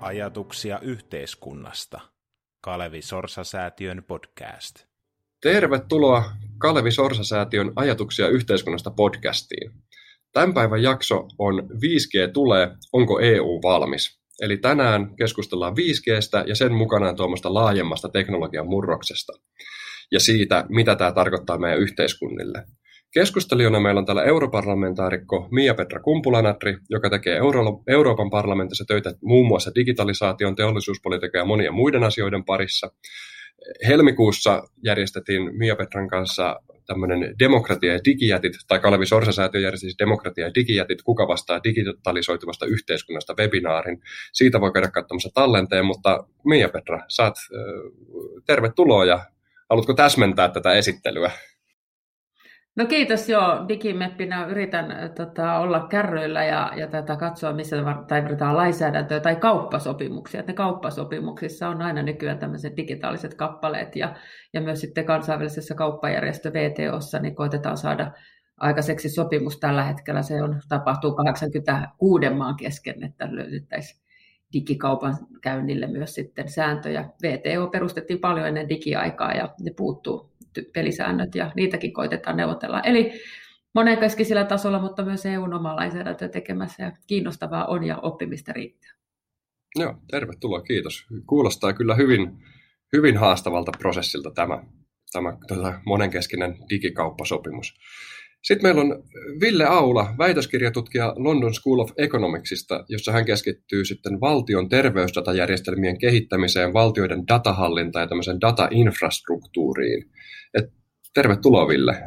Ajatuksia yhteiskunnasta. Kalevi Sorsa-säätiön podcast. Tervetuloa Kalevi Sorsa-säätiön Ajatuksia yhteiskunnasta podcastiin. Tämän päivän jakso on 5G tulee, onko EU valmis? Eli tänään keskustellaan 5Gstä ja sen mukanaan tuomasta laajemmasta teknologian murroksesta ja siitä, mitä tämä tarkoittaa meidän yhteiskunnille. Keskustelijana meillä on täällä europarlamentaarikko Mia-Petra Kumpulanatri, joka tekee Euro- Euroopan parlamentissa töitä muun muassa digitalisaation, teollisuuspolitiikan ja monien muiden asioiden parissa. Helmikuussa järjestettiin Mia-Petran kanssa tämmöinen demokratia- ja digijätit, tai Kalevi Sorsa-säätiö järjesti siis demokratia- ja digijätit, kuka vastaa digitalisoituvasta yhteiskunnasta webinaarin. Siitä voi käydä katsomassa tallenteen, mutta Mia-Petra, saat tervetuloa ja haluatko täsmentää tätä esittelyä? No kiitos joo, digimeppinä yritän äh, tota, olla kärryillä ja, ja tätä katsoa, missä tarvitaan lainsäädäntöä tai kauppasopimuksia. Että ne kauppasopimuksissa on aina nykyään tämmöiset digitaaliset kappaleet ja, ja myös sitten kansainvälisessä kauppajärjestö VTOssa niin koitetaan saada aikaiseksi sopimus tällä hetkellä. Se on, tapahtuu 86 maan kesken, että löydettäisiin digikaupan käynnille myös sitten sääntöjä. VTO perustettiin paljon ennen digiaikaa ja ne puuttuu pelisäännöt ja niitäkin koitetaan neuvotella. Eli monenkeskisellä tasolla, mutta myös EUn oma lainsäädäntö tekemässä ja kiinnostavaa on ja oppimista riittää. Joo, tervetuloa, kiitos. Kuulostaa kyllä hyvin, hyvin haastavalta prosessilta tämä, tämä tota, monenkeskinen digikauppasopimus. Sitten meillä on Ville Aula, väitöskirjatutkija London School of Economicsista, jossa hän keskittyy sitten valtion terveysdatajärjestelmien kehittämiseen, valtioiden datahallintaan ja tämmöiseen datainfrastruktuuriin. Et tervetuloa Ville.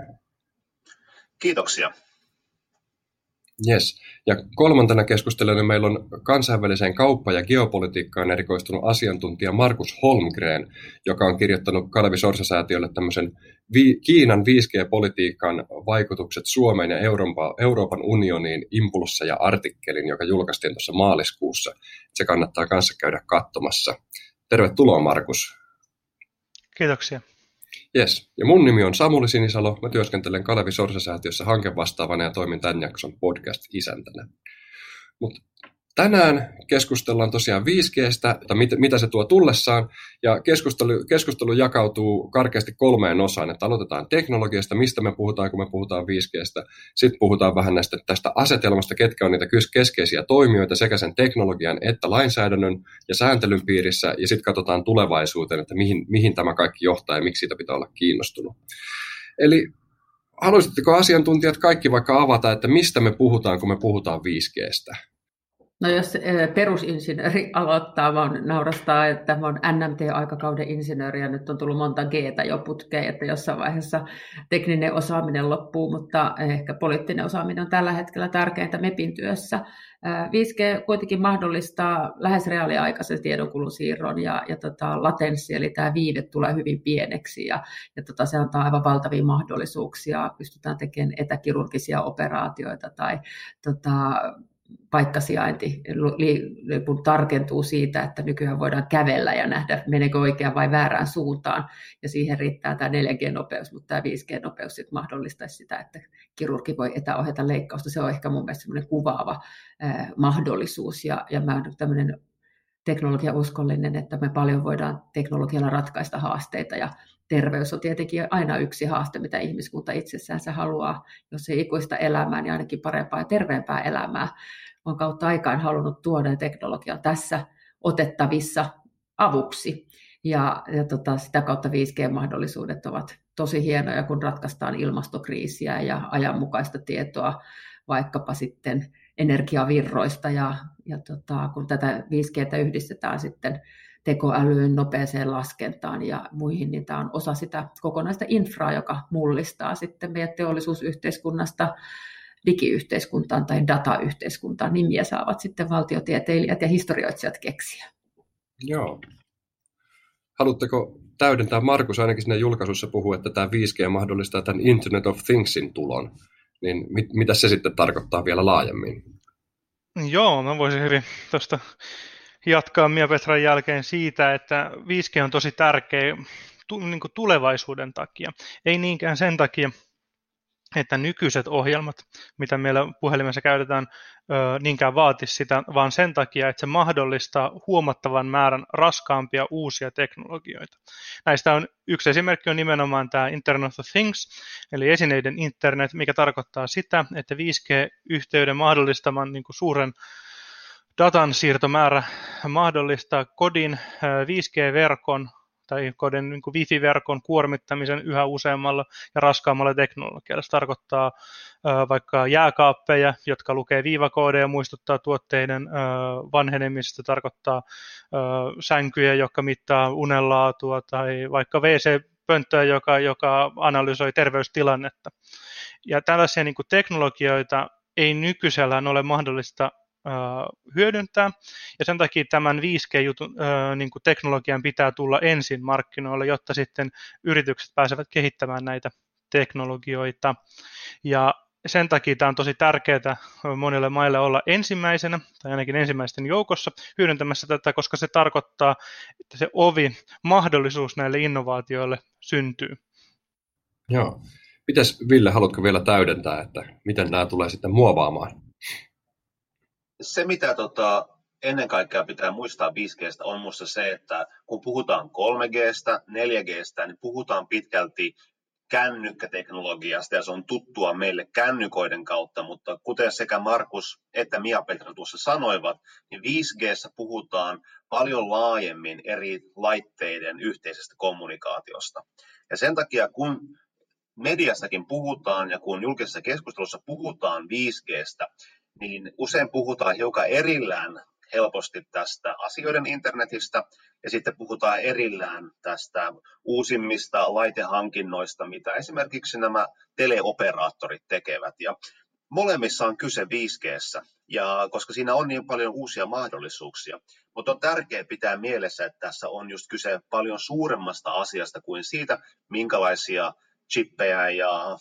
Kiitoksia. Yes. Ja kolmantena keskustelijana meillä on kansainväliseen kauppa- ja geopolitiikkaan erikoistunut asiantuntija Markus Holmgren, joka on kirjoittanut Kalevi Sorsa-säätiölle tämmöisen vi- Kiinan 5G-politiikan vaikutukset Suomeen ja Euroopan, Euroopan unioniin impulsseja artikkelin, joka julkaistiin tuossa maaliskuussa. Se kannattaa kanssa käydä katsomassa. Tervetuloa Markus. Kiitoksia. Yes. Ja mun nimi on Samuli Sinisalo. Mä työskentelen Kalevi Sorsa-säätiössä hankevastaavana ja toimin tämän jakson podcast-isäntänä. Mutta Tänään keskustellaan tosiaan 5Gstä, että mit, mitä se tuo tullessaan, ja keskustelu, keskustelu jakautuu karkeasti kolmeen osaan, että aloitetaan teknologiasta, mistä me puhutaan, kun me puhutaan 5Gstä, sitten puhutaan vähän näistä tästä asetelmasta, ketkä on niitä keskeisiä toimijoita sekä sen teknologian että lainsäädännön ja sääntelyn piirissä, ja sitten katsotaan tulevaisuuteen, että mihin, mihin tämä kaikki johtaa ja miksi siitä pitää olla kiinnostunut. Eli haluaisitteko asiantuntijat kaikki vaikka avata, että mistä me puhutaan, kun me puhutaan 5Gstä? No jos eh, perusinsinööri aloittaa, mä naurastaa, että mä oon NMT-aikakauden insinööri ja nyt on tullut monta g jo putkeen, että jossain vaiheessa tekninen osaaminen loppuu, mutta ehkä poliittinen osaaminen on tällä hetkellä tärkeintä MEPin työssä. 5G eh, kuitenkin mahdollistaa lähes reaaliaikaisen tiedonkulun siirron ja, ja tota, latenssi, eli tämä viive tulee hyvin pieneksi ja, ja tota, se antaa aivan valtavia mahdollisuuksia. Pystytään tekemään etäkirurgisia operaatioita tai tota, paikkasijainti tarkentuu siitä, että nykyään voidaan kävellä ja nähdä, meneekö oikeaan vai väärään suuntaan. Ja siihen riittää tämä 4G-nopeus, mutta tämä 5G-nopeus sitten mahdollistaisi sitä, että kirurgi voi etäohjata leikkausta. Se on ehkä mun mielestä semmoinen kuvaava eh, mahdollisuus. Ja, ja mä olen tämmöinen teknologiauskollinen, että me paljon voidaan teknologialla ratkaista haasteita ja terveys on tietenkin aina yksi haaste, mitä ihmiskunta itsessään se haluaa, jos ei ikuista elämää, niin ainakin parempaa ja terveempää elämää. On kautta aikaan halunnut tuoda teknologia tässä otettavissa avuksi. Ja, ja tota, sitä kautta 5G-mahdollisuudet ovat tosi hienoja, kun ratkaistaan ilmastokriisiä ja ajanmukaista tietoa vaikkapa sitten energiavirroista. Ja, ja tota, kun tätä 5Gtä yhdistetään sitten tekoälyyn, nopeeseen laskentaan ja muihin, niin tämä on osa sitä kokonaista infraa, joka mullistaa sitten meidän teollisuusyhteiskunnasta digiyhteiskuntaan tai datayhteiskuntaan. Nimiä saavat sitten valtiotieteilijät ja historioitsijat keksiä. Joo. Haluatteko täydentää, Markus ainakin siinä julkaisussa puhuu, että tämä 5G mahdollistaa tämän Internet of Thingsin tulon. Niin mit, mitä se sitten tarkoittaa vielä laajemmin? Joo, mä voisin hyvin tuosta jatkaa Mia Petran jälkeen siitä, että 5G on tosi tärkeä niin tulevaisuuden takia. Ei niinkään sen takia, että nykyiset ohjelmat, mitä meillä puhelimessa käytetään, niinkään vaati sitä, vaan sen takia, että se mahdollistaa huomattavan määrän raskaampia uusia teknologioita. Näistä on yksi esimerkki on nimenomaan tämä Internet of Things, eli esineiden internet, mikä tarkoittaa sitä, että 5G-yhteyden mahdollistaman niin kuin suuren datan siirtomäärä mahdollistaa kodin 5G-verkon tai kodin niin kuin wifi-verkon kuormittamisen yhä useammalla ja raskaammalla teknologialla. Se tarkoittaa äh, vaikka jääkaappeja, jotka lukee viivakoodeja ja muistuttaa tuotteiden äh, vanhenemisesta, tarkoittaa äh, sänkyjä, jotka mittaa unenlaatua tai vaikka WC-pönttöä, joka, joka analysoi terveystilannetta. Ja tällaisia niin kuin teknologioita ei nykyisellään ole mahdollista hyödyntää. Ja sen takia tämän 5G-teknologian niin pitää tulla ensin markkinoille, jotta sitten yritykset pääsevät kehittämään näitä teknologioita. Ja sen takia tämä on tosi tärkeää monille maille olla ensimmäisenä, tai ainakin ensimmäisten joukossa, hyödyntämässä tätä, koska se tarkoittaa, että se ovi, mahdollisuus näille innovaatioille syntyy. Joo. Mites Ville, haluatko vielä täydentää, että miten nämä tulee sitten muovaamaan se, mitä tota, ennen kaikkea pitää muistaa 5Gstä, on minusta se, että kun puhutaan 3Gstä, 4Gstä, niin puhutaan pitkälti kännykkäteknologiasta ja se on tuttua meille kännykoiden kautta, mutta kuten sekä Markus että Mia-Petra tuossa sanoivat, niin 5Gssä puhutaan paljon laajemmin eri laitteiden yhteisestä kommunikaatiosta. Ja sen takia, kun mediassakin puhutaan ja kun julkisessa keskustelussa puhutaan 5Gstä, niin usein puhutaan hiukan erillään helposti tästä asioiden internetistä ja sitten puhutaan erillään tästä uusimmista laitehankinnoista, mitä esimerkiksi nämä teleoperaattorit tekevät. Ja molemmissa on kyse 5G, ja koska siinä on niin paljon uusia mahdollisuuksia. Mutta on tärkeää pitää mielessä, että tässä on just kyse paljon suuremmasta asiasta kuin siitä, minkälaisia chippejä ja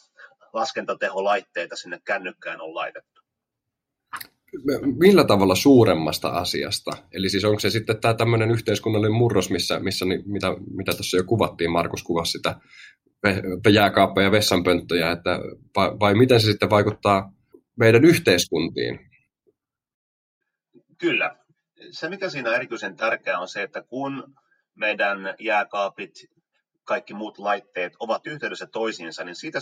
laskentateholaitteita sinne kännykkään on laitettu millä tavalla suuremmasta asiasta? Eli siis onko se sitten tämä tämmöinen yhteiskunnallinen murros, missä, missä mitä, mitä tuossa jo kuvattiin, Markus kuvasi sitä jääkaappeja ja vessanpönttöjä, että, vai, vai miten se sitten vaikuttaa meidän yhteiskuntiin? Kyllä. Se, mikä siinä on erityisen tärkeää, on se, että kun meidän jääkaapit, kaikki muut laitteet ovat yhteydessä toisiinsa, niin siitä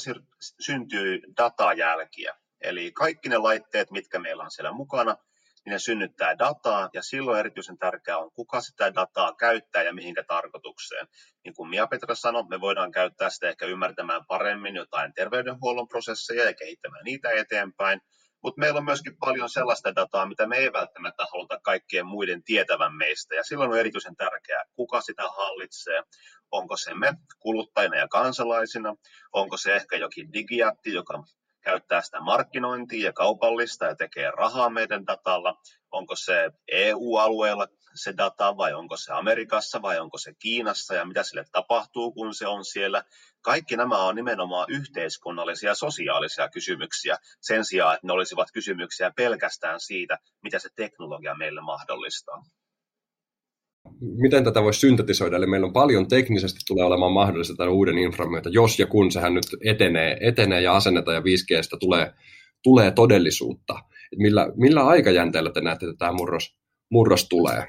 syntyy datajälkiä. Eli kaikki ne laitteet, mitkä meillä on siellä mukana, niin ne synnyttää dataa, ja silloin erityisen tärkeää on, kuka sitä dataa käyttää ja mihinkä tarkoitukseen. Niin kuin Mia Petra sanoi, me voidaan käyttää sitä ehkä ymmärtämään paremmin jotain terveydenhuollon prosesseja ja kehittämään niitä eteenpäin, mutta meillä on myöskin paljon sellaista dataa, mitä me ei välttämättä haluta kaikkien muiden tietävän meistä, ja silloin on erityisen tärkeää, kuka sitä hallitsee. Onko se me kuluttajina ja kansalaisina, onko se ehkä jokin digiatti, joka käyttää sitä markkinointia ja kaupallista ja tekee rahaa meidän datalla. Onko se EU-alueella se data vai onko se Amerikassa vai onko se Kiinassa ja mitä sille tapahtuu, kun se on siellä. Kaikki nämä on nimenomaan yhteiskunnallisia sosiaalisia kysymyksiä sen sijaan, että ne olisivat kysymyksiä pelkästään siitä, mitä se teknologia meille mahdollistaa miten tätä voisi syntetisoida, eli meillä on paljon teknisesti tulee olemaan mahdollista tämän uuden infran myötä, jos ja kun sehän nyt etenee, etenee ja asennetaan ja 5Gstä tulee, tulee todellisuutta. Et millä, millä aikajänteellä te näette, että tämä murros, murros tulee?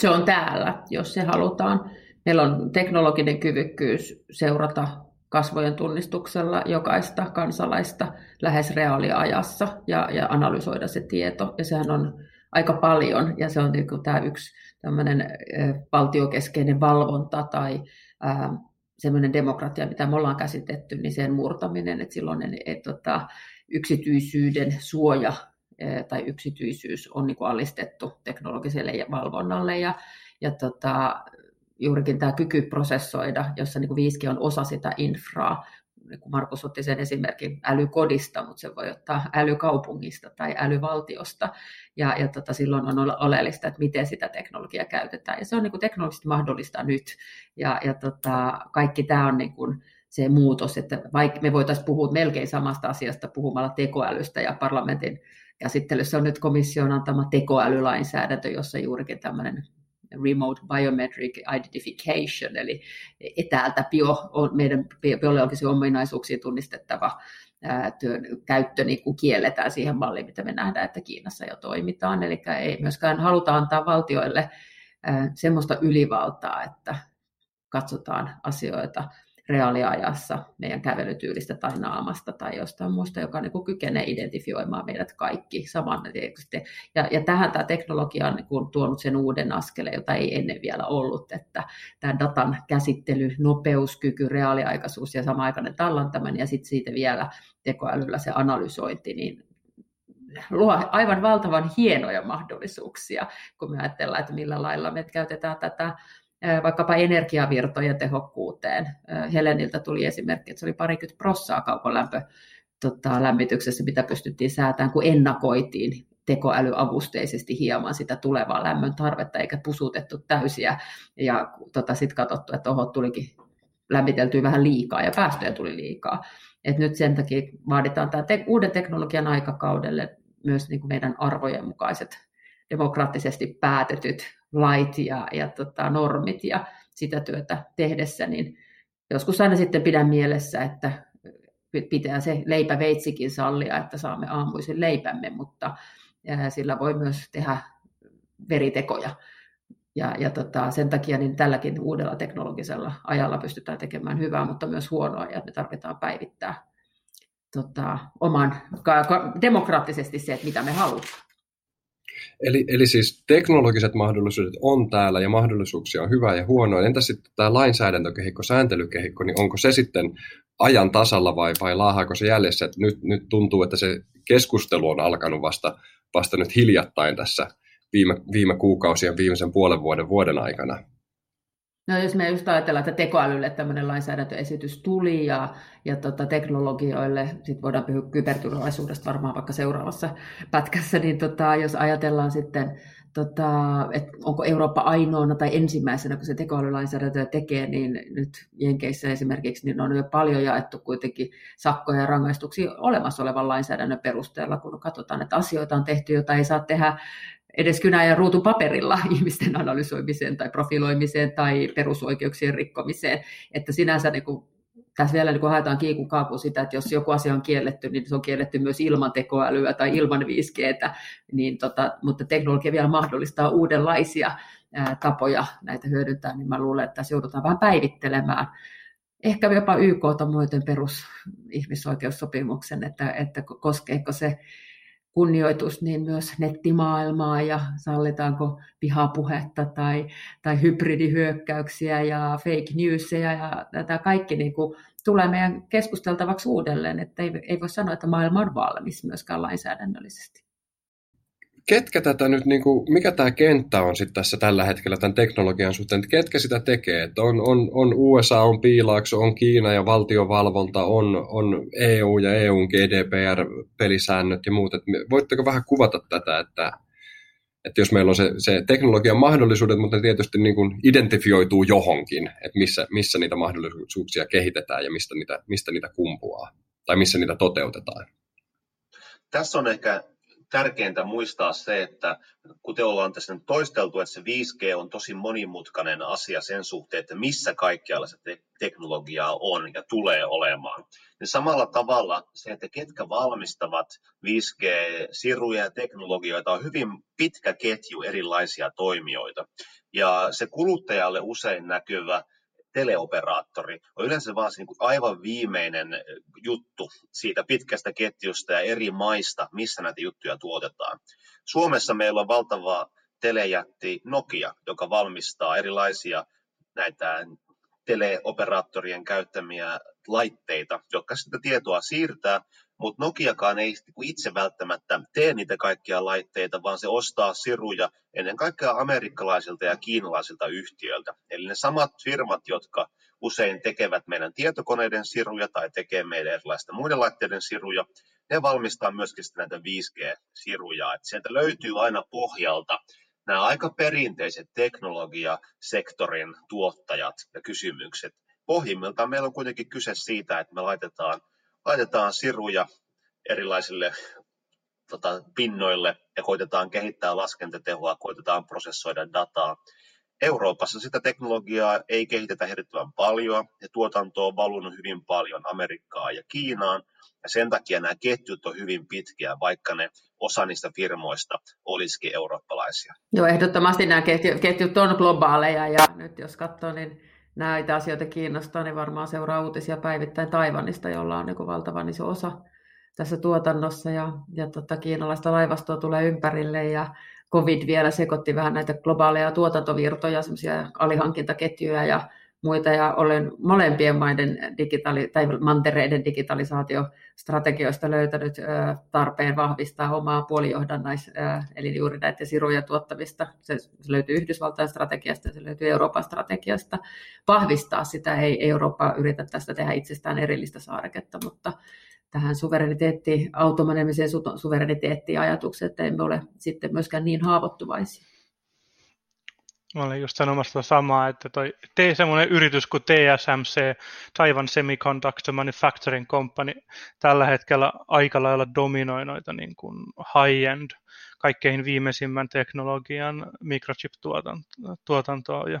Se on täällä, jos se halutaan. Meillä on teknologinen kyvykkyys seurata kasvojen tunnistuksella jokaista kansalaista lähes reaaliajassa ja, ja analysoida se tieto. Ja sehän on aika paljon, ja se on niin kuin tämä yksi tämmöinen valtiokeskeinen valvonta tai ää, semmoinen demokratia, mitä me ollaan käsitetty, niin sen murtaminen, että silloin et, tota, yksityisyyden suoja tai yksityisyys on niin kuin alistettu teknologiselle valvonnalle, ja, ja tota, juurikin tämä kyky prosessoida, jossa niin kuin 5G on osa sitä infraa, niin kuin Markus otti sen esimerkin älykodista, mutta se voi ottaa älykaupungista tai älyvaltiosta. Ja, ja tota, silloin on oleellista, että miten sitä teknologiaa käytetään. Ja se on niin kuin teknologisesti mahdollista nyt. Ja, ja tota, kaikki tämä on niin kuin se muutos, että vaikka me voitaisiin puhua melkein samasta asiasta puhumalla tekoälystä ja parlamentin käsittelyssä on nyt komission antama tekoälylainsäädäntö, jossa juurikin tämmöinen remote biometric identification, eli etäältä bio, meidän biologisia ominaisuuksia tunnistettava työn käyttö niin kuin kielletään siihen malliin, mitä me nähdään, että Kiinassa jo toimitaan. Eli ei myöskään haluta antaa valtioille semmoista ylivaltaa, että katsotaan asioita reaaliajassa meidän kävelytyylistä tai naamasta tai jostain muusta, joka niin kuin kykenee identifioimaan meidät kaikki saman. Ja, ja tähän tämä teknologia on niin kuin tuonut sen uuden askeleen, jota ei ennen vielä ollut, että tämä datan käsittely, nopeuskyky, reaaliaikaisuus ja sama-aikainen tallantaminen ja sitten siitä vielä tekoälyllä se analysointi, niin luo aivan valtavan hienoja mahdollisuuksia, kun me ajatellaan, että millä lailla me käytetään tätä vaikkapa energiavirtojen tehokkuuteen. Heleniltä tuli esimerkki, että se oli parikymmentä prossaa kaukolämpö tota, lämmityksessä, mitä pystyttiin säätämään, kun ennakoitiin tekoälyavusteisesti hieman sitä tulevaa lämmön tarvetta, eikä pusutettu täysiä. Ja tota, sitten katsottu, että oho, tulikin lämmiteltyä vähän liikaa ja päästöjä tuli liikaa. Et nyt sen takia vaaditaan tämä te- uuden teknologian aikakaudelle myös niin kuin meidän arvojen mukaiset demokraattisesti päätetyt lait ja, ja tota, normit ja sitä työtä tehdessä, niin joskus aina sitten pidän mielessä, että pitää se leipäveitsikin sallia, että saamme aamuisen leipämme, mutta sillä voi myös tehdä veritekoja. Ja, ja tota, sen takia niin tälläkin uudella teknologisella ajalla pystytään tekemään hyvää, mutta myös huonoa, ja me tarvitaan päivittää tota, oman, demokraattisesti se, että mitä me halutaan. Eli, eli siis teknologiset mahdollisuudet on täällä ja mahdollisuuksia on hyvää ja huonoa. Entä sitten tämä lainsäädäntökehikko, sääntelykehikko, niin onko se sitten ajan tasalla vai, vai laahaako se jäljessä? Että nyt, nyt tuntuu, että se keskustelu on alkanut vasta, vasta nyt hiljattain tässä viime, viime kuukausien, viimeisen puolen vuoden, vuoden aikana. No jos me just ajatellaan, että tekoälylle tämmöinen lainsäädäntöesitys tuli ja, ja tota, teknologioille, sitten voidaan puhua kyberturvallisuudesta varmaan vaikka seuraavassa pätkässä, niin tota, jos ajatellaan sitten, tota, että onko Eurooppa ainoana tai ensimmäisenä, kun se tekoälylainsäädäntö tekee, niin nyt Jenkeissä esimerkiksi niin on jo paljon jaettu kuitenkin sakkoja ja rangaistuksia olemassa olevan lainsäädännön perusteella, kun katsotaan, että asioita on tehty, joita ei saa tehdä edes kynä- ja ruutupaperilla ihmisten analysoimiseen tai profiloimiseen tai perusoikeuksien rikkomiseen. Että sinänsä niin kuin, tässä vielä niin kuin haetaan kiikun kaapu sitä, että jos joku asia on kielletty, niin se on kielletty myös ilman tekoälyä tai ilman 5Gtä, niin tota, mutta teknologia vielä mahdollistaa uudenlaisia ää, tapoja näitä hyödyntää, niin mä luulen, että tässä joudutaan vähän päivittelemään ehkä jopa YK muiden perusihmisoikeussopimuksen, että, että koskeeko se kunnioitus niin myös nettimaailmaa ja sallitaanko vihapuhetta tai, tai hybridihyökkäyksiä ja fake newsia ja tätä kaikki niin kuin tulee meidän keskusteltavaksi uudelleen, että ei, ei voi sanoa, että maailma on valmis myöskään lainsäädännöllisesti ketkä tätä nyt, niin kuin, mikä tämä kenttä on sitten tässä tällä hetkellä tämän teknologian suhteen, että ketkä sitä tekee? Että on, on, on USA, on piilaakso, on Kiina ja valtiovalvonta, on, on EU ja EUn GDPR-pelisäännöt ja muut. Että voitteko vähän kuvata tätä, että, että jos meillä on se, se teknologian mahdollisuudet, mutta ne tietysti niin kuin identifioituu johonkin, että missä, missä niitä mahdollisuuksia kehitetään ja mistä niitä, mistä niitä kumpuaa tai missä niitä toteutetaan. Tässä on ehkä tärkeintä muistaa se, että kuten ollaan tässä nyt toisteltu, että se 5G on tosi monimutkainen asia sen suhteen, että missä kaikkialla se te- teknologiaa on ja tulee olemaan. Ja samalla tavalla se, että ketkä valmistavat 5G-siruja ja teknologioita, on hyvin pitkä ketju erilaisia toimijoita. Ja se kuluttajalle usein näkyvä teleoperaattori on yleensä vaan se niin aivan viimeinen juttu siitä pitkästä ketjusta ja eri maista, missä näitä juttuja tuotetaan. Suomessa meillä on valtava telejätti Nokia, joka valmistaa erilaisia näitä teleoperaattorien käyttämiä laitteita, jotka sitä tietoa siirtää mutta Nokiakaan ei itse välttämättä tee niitä kaikkia laitteita, vaan se ostaa siruja ennen kaikkea amerikkalaisilta ja kiinalaisilta yhtiöiltä. Eli ne samat firmat, jotka usein tekevät meidän tietokoneiden siruja tai tekee meidän erilaisten muiden laitteiden siruja, ne valmistaa myöskin näitä 5G-siruja. Et sieltä löytyy aina pohjalta nämä aika perinteiset teknologiasektorin tuottajat ja kysymykset. Pohjimmiltaan meillä on kuitenkin kyse siitä, että me laitetaan laitetaan siruja erilaisille tota, pinnoille ja koitetaan kehittää laskentatehoa, koitetaan prosessoida dataa. Euroopassa sitä teknologiaa ei kehitetä hirvittävän paljon ja tuotanto on valunut hyvin paljon Amerikkaan ja Kiinaan. Ja sen takia nämä ketjut on hyvin pitkiä, vaikka ne osa niistä firmoista olisikin eurooppalaisia. Joo, ehdottomasti nämä ketjut on globaaleja ja nyt jos katsoo, niin näitä asioita kiinnostaa, niin varmaan seuraa uutisia päivittäin Taivanista, jolla on niin valtavan iso osa tässä tuotannossa. Ja, ja tota, kiinalaista laivastoa tulee ympärille ja covid vielä sekoitti vähän näitä globaaleja tuotantovirtoja, semmoisia alihankintaketjuja ja muita, ja olen molempien maiden digitaali- tai mantereiden digitalisaatiostrategioista löytänyt tarpeen vahvistaa omaa puolijohdannais, eli juuri näitä siruja tuottavista. Se löytyy Yhdysvaltain strategiasta se löytyy Euroopan strategiasta. Vahvistaa sitä ei Eurooppa yritä tästä tehdä itsestään erillistä saareketta, mutta tähän suvereniteetti, automanemiseen suvereniteettiajatukseen, että emme ole sitten myöskään niin haavoittuvaisia. Mä olin just sanomassa samaa, että toi, tee semmoinen yritys kuin TSMC, Taiwan Semiconductor Manufacturing Company, tällä hetkellä aika lailla dominoi noita niin kuin high-end, kaikkein viimeisimmän teknologian microchip-tuotantoa. Ja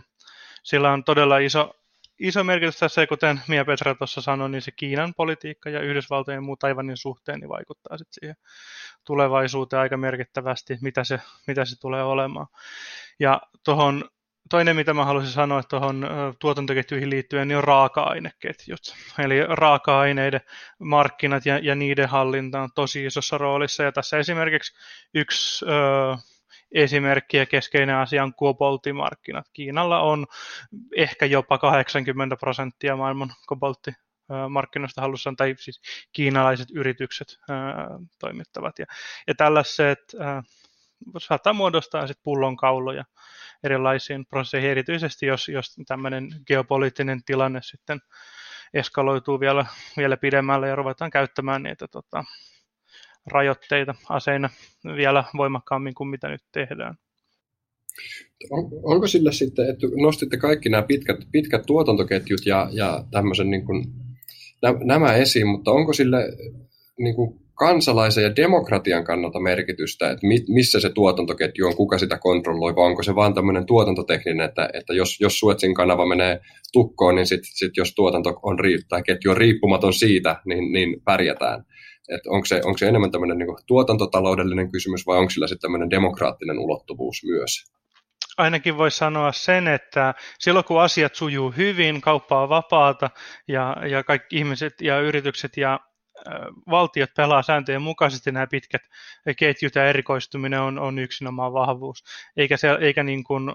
sillä on todella iso iso merkitys tässä, ja kuten Mia Petra tuossa sanoi, niin se Kiinan politiikka ja Yhdysvaltojen ja muu Taivanin suhteen niin vaikuttaa sitten siihen tulevaisuuteen aika merkittävästi, mitä se, mitä se tulee olemaan. Ja tuohon toinen, mitä mä haluaisin sanoa tuohon tuotantoketjuihin liittyen, niin on raaka-aineketjut. Eli raaka-aineiden markkinat ja, ja niiden hallinta on tosi isossa roolissa. Ja tässä esimerkiksi yksi ö, esimerkki ja keskeinen asia on koboltimarkkinat. Kiinalla on ehkä jopa 80 prosenttia maailman kobolttimarkkinoista hallussaan, tai siis kiinalaiset yritykset ää, toimittavat. Ja, ja tällaiset ää, saattaa muodostaa sitten pullonkauloja erilaisiin prosesseihin, erityisesti jos, jos tämmöinen geopoliittinen tilanne sitten eskaloituu vielä, vielä pidemmälle ja ruvetaan käyttämään niitä tota, rajoitteita aseina vielä voimakkaammin kuin mitä nyt tehdään. On, onko sille sitten, että nostitte kaikki nämä pitkät, pitkät tuotantoketjut ja, ja tämmöisen niin kuin, nämä esiin, mutta onko sille niin kuin kansalaisen ja demokratian kannalta merkitystä, että missä se tuotantoketju on, kuka sitä kontrolloi, vai onko se vaan tämmöinen tuotantotekninen, että, että jos, jos Suetsin kanava menee tukkoon, niin sitten sit jos tuotanto on, tai ketju on riippumaton siitä, niin, niin pärjätään. Et onko, se, onko se enemmän tämmöinen niin tuotantotaloudellinen kysymys vai onko sillä sitten tämmöinen demokraattinen ulottuvuus myös? Ainakin voi sanoa sen, että silloin kun asiat sujuu hyvin, kauppa on vapaata ja, ja kaikki ihmiset ja yritykset ja valtiot pelaa sääntöjen mukaisesti nämä pitkät ketjut ja erikoistuminen on, on yksinomaan vahvuus, eikä, se, eikä niin kuin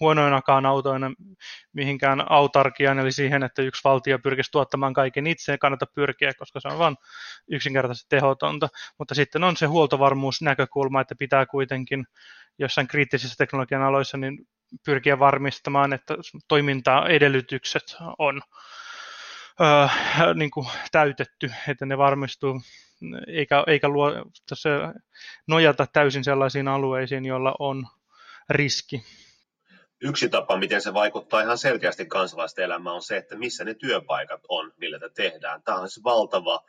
huonoinakaan autoina mihinkään autarkiaan, eli siihen, että yksi valtio pyrkisi tuottamaan kaiken itse, kannata pyrkiä, koska se on vain yksinkertaisesti tehotonta, mutta sitten on se huoltovarmuusnäkökulma, että pitää kuitenkin jossain kriittisissä teknologian aloissa niin pyrkiä varmistamaan, että toimintaedellytykset on öö, niin kuin täytetty, että ne varmistuu, eikä, eikä luo, tässä nojata täysin sellaisiin alueisiin, joilla on riski. Yksi tapa, miten se vaikuttaa ihan selkeästi kansalaisten elämään, on se, että missä ne työpaikat on, millä te tehdään. Tämä on se valtava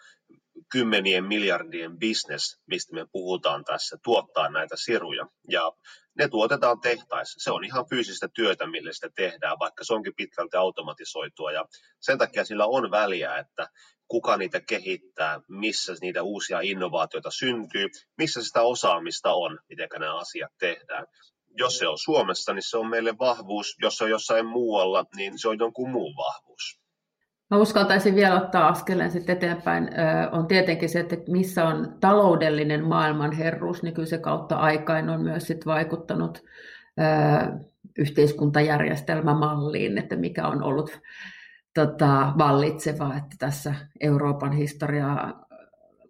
kymmenien miljardien business, mistä me puhutaan tässä, tuottaa näitä siruja. Ja ne tuotetaan tehtaissa. Se on ihan fyysistä työtä, millä sitä tehdään, vaikka se onkin pitkälti automatisoitua. Ja sen takia sillä on väliä, että kuka niitä kehittää, missä niitä uusia innovaatioita syntyy, missä sitä osaamista on, miten nämä asiat tehdään. Jos se on Suomessa, niin se on meille vahvuus. Jos se on jossain muualla, niin se on jonkun muun vahvuus. Mä uskaltaisin vielä ottaa askeleen sitten eteenpäin. On tietenkin se, että missä on taloudellinen maailmanherruus, niin kyllä se kautta aikain on myös sit vaikuttanut yhteiskuntajärjestelmämalliin, että mikä on ollut tota, vallitseva, että tässä Euroopan historiaa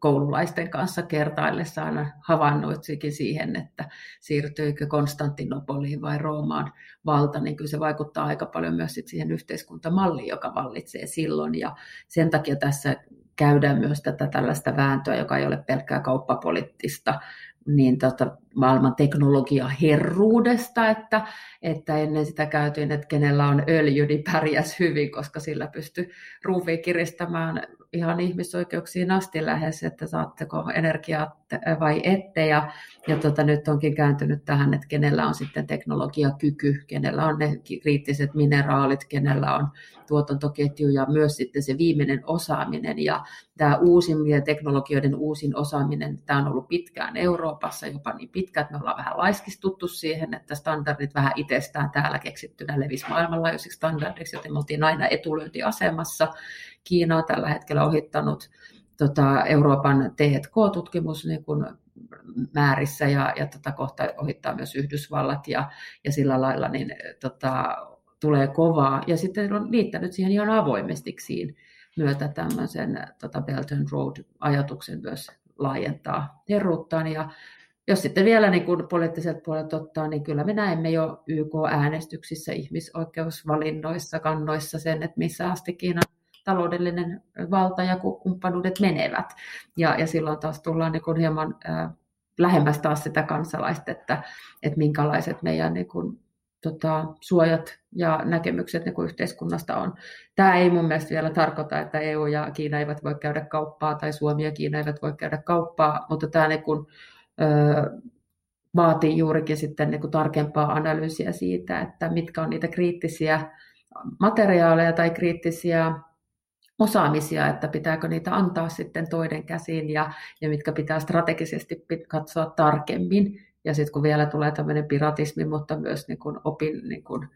koululaisten kanssa kertaillessa aina havainnoitsikin siihen, että siirtyykö Konstantinopoliin vai Roomaan valta, niin kyllä se vaikuttaa aika paljon myös siihen yhteiskuntamalliin, joka vallitsee silloin. Ja sen takia tässä käydään myös tätä tällaista vääntöä, joka ei ole pelkkää kauppapoliittista, niin tota, maailman teknologiaherruudesta, että, että ennen sitä käytiin, että kenellä on öljy, niin pärjäs hyvin, koska sillä pystyy ruuviin kiristämään ihan ihmisoikeuksiin asti lähes, että saatteko energiaa vai ette. Ja, ja tota, nyt onkin kääntynyt tähän, että kenellä on sitten teknologiakyky, kenellä on ne kriittiset mineraalit, kenellä on tuotantoketju ja myös sitten se viimeinen osaaminen. Ja tämä uusimpien teknologioiden uusin osaaminen, tämä on ollut pitkään Euroopassa, jopa niin pitkä, että me ollaan vähän laiskistuttu siihen, että standardit vähän itsestään täällä keksittynä levisi maailmanlaajuisiksi standardiksi, joten me oltiin aina etulyöntiasemassa. Kiina on tällä hetkellä ohittanut tota, Euroopan T&K-tutkimus niin kuin määrissä ja, ja tota, kohta ohittaa myös Yhdysvallat ja, ja sillä lailla niin, tota, tulee kovaa. Ja sitten on liittänyt siihen ihan avoimesti siinä myötä tämmöisen tota Belt and Road-ajatuksen myös laajentaa herruuttaan. Ja jos sitten vielä niin kuin poliittiset puolet ottaa, niin kyllä me näemme jo YK-äänestyksissä, ihmisoikeusvalinnoissa, kannoissa sen, että missä asti Kiinan taloudellinen valta ja kumppanuudet menevät. Ja, ja silloin taas tullaan niin kuin hieman äh, lähemmäs taas sitä kansalaista, että, että minkälaiset meidän niin kuin, tota, suojat ja näkemykset niin kuin yhteiskunnasta on. Tämä ei mun mielestä vielä tarkoita, että EU ja Kiina eivät voi käydä kauppaa tai Suomi ja Kiina eivät voi käydä kauppaa, mutta tämä niin kuin, ö, vaatii juurikin sitten niin kuin tarkempaa analyysiä siitä, että mitkä on niitä kriittisiä materiaaleja tai kriittisiä osaamisia, että pitääkö niitä antaa sitten toiden käsiin ja, ja mitkä pitää strategisesti katsoa tarkemmin. Ja sitten kun vielä tulee tämmöinen piratismi, mutta myös niin kuin opin niin kuin,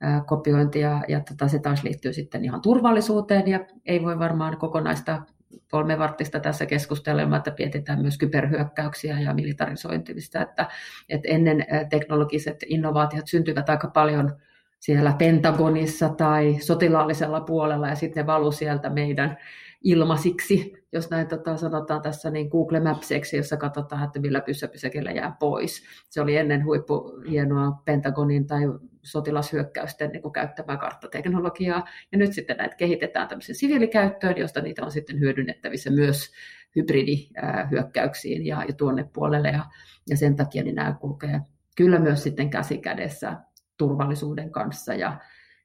ää, kopiointi ja, ja tota, se taas liittyy sitten ihan turvallisuuteen ja ei voi varmaan kokonaista kolmevartista tässä keskustelemaan, että mietitään myös kyberhyökkäyksiä ja militarisointimista, että, että ennen teknologiset innovaatiot syntyvät aika paljon siellä Pentagonissa tai sotilaallisella puolella ja sitten ne valu sieltä meidän ilmasiksi, jos näin tota, sanotaan tässä niin Google Mapsiksi, jossa katsotaan, että millä pyssäpysäkillä jää pois. Se oli ennen huippu hienoa Pentagonin tai sotilashyökkäysten niin käyttämää karttateknologiaa. Ja nyt sitten näitä kehitetään tämmöisen siviilikäyttöön, josta niitä on sitten hyödynnettävissä myös hybridihyökkäyksiin ja, ja tuonne puolelle. Ja, ja sen takia niin nämä kulkee kyllä myös sitten käsi kädessä turvallisuuden kanssa ja,